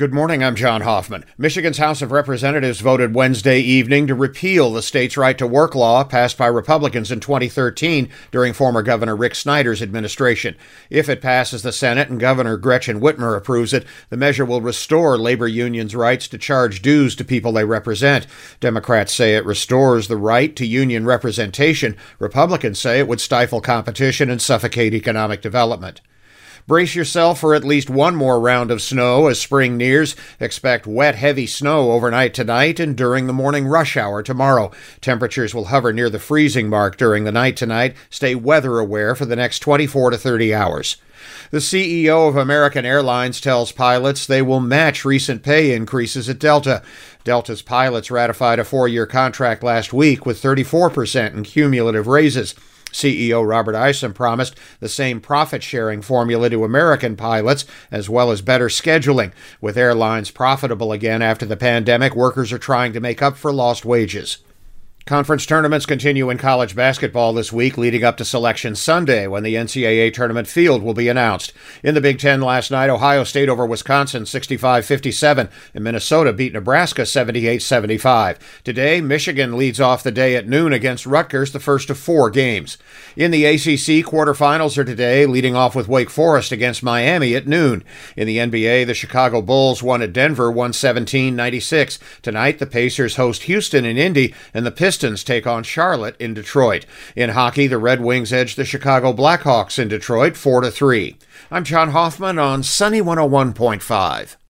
Good morning, I'm John Hoffman. Michigan's House of Representatives voted Wednesday evening to repeal the state's right to work law passed by Republicans in 2013 during former Governor Rick Snyder's administration. If it passes the Senate and Governor Gretchen Whitmer approves it, the measure will restore labor unions' rights to charge dues to people they represent. Democrats say it restores the right to union representation. Republicans say it would stifle competition and suffocate economic development. Brace yourself for at least one more round of snow as spring nears. Expect wet, heavy snow overnight tonight and during the morning rush hour tomorrow. Temperatures will hover near the freezing mark during the night tonight. Stay weather aware for the next 24 to 30 hours. The CEO of American Airlines tells pilots they will match recent pay increases at Delta. Delta's pilots ratified a four year contract last week with 34% in cumulative raises. CEO Robert Isom promised the same profit sharing formula to American pilots, as well as better scheduling. With airlines profitable again after the pandemic, workers are trying to make up for lost wages. Conference tournaments continue in college basketball this week, leading up to Selection Sunday when the NCAA tournament field will be announced. In the Big Ten last night, Ohio State over Wisconsin 65 57, and Minnesota beat Nebraska 78 75. Today, Michigan leads off the day at noon against Rutgers, the first of four games. In the ACC, quarterfinals are today, leading off with Wake Forest against Miami at noon. In the NBA, the Chicago Bulls won at Denver 117 96. Tonight, the Pacers host Houston in Indy, and the Pistons Pistons take on Charlotte in Detroit. In hockey, the Red Wings edge the Chicago Blackhawks in Detroit 4 to 3. I'm John Hoffman on Sunny 101.5.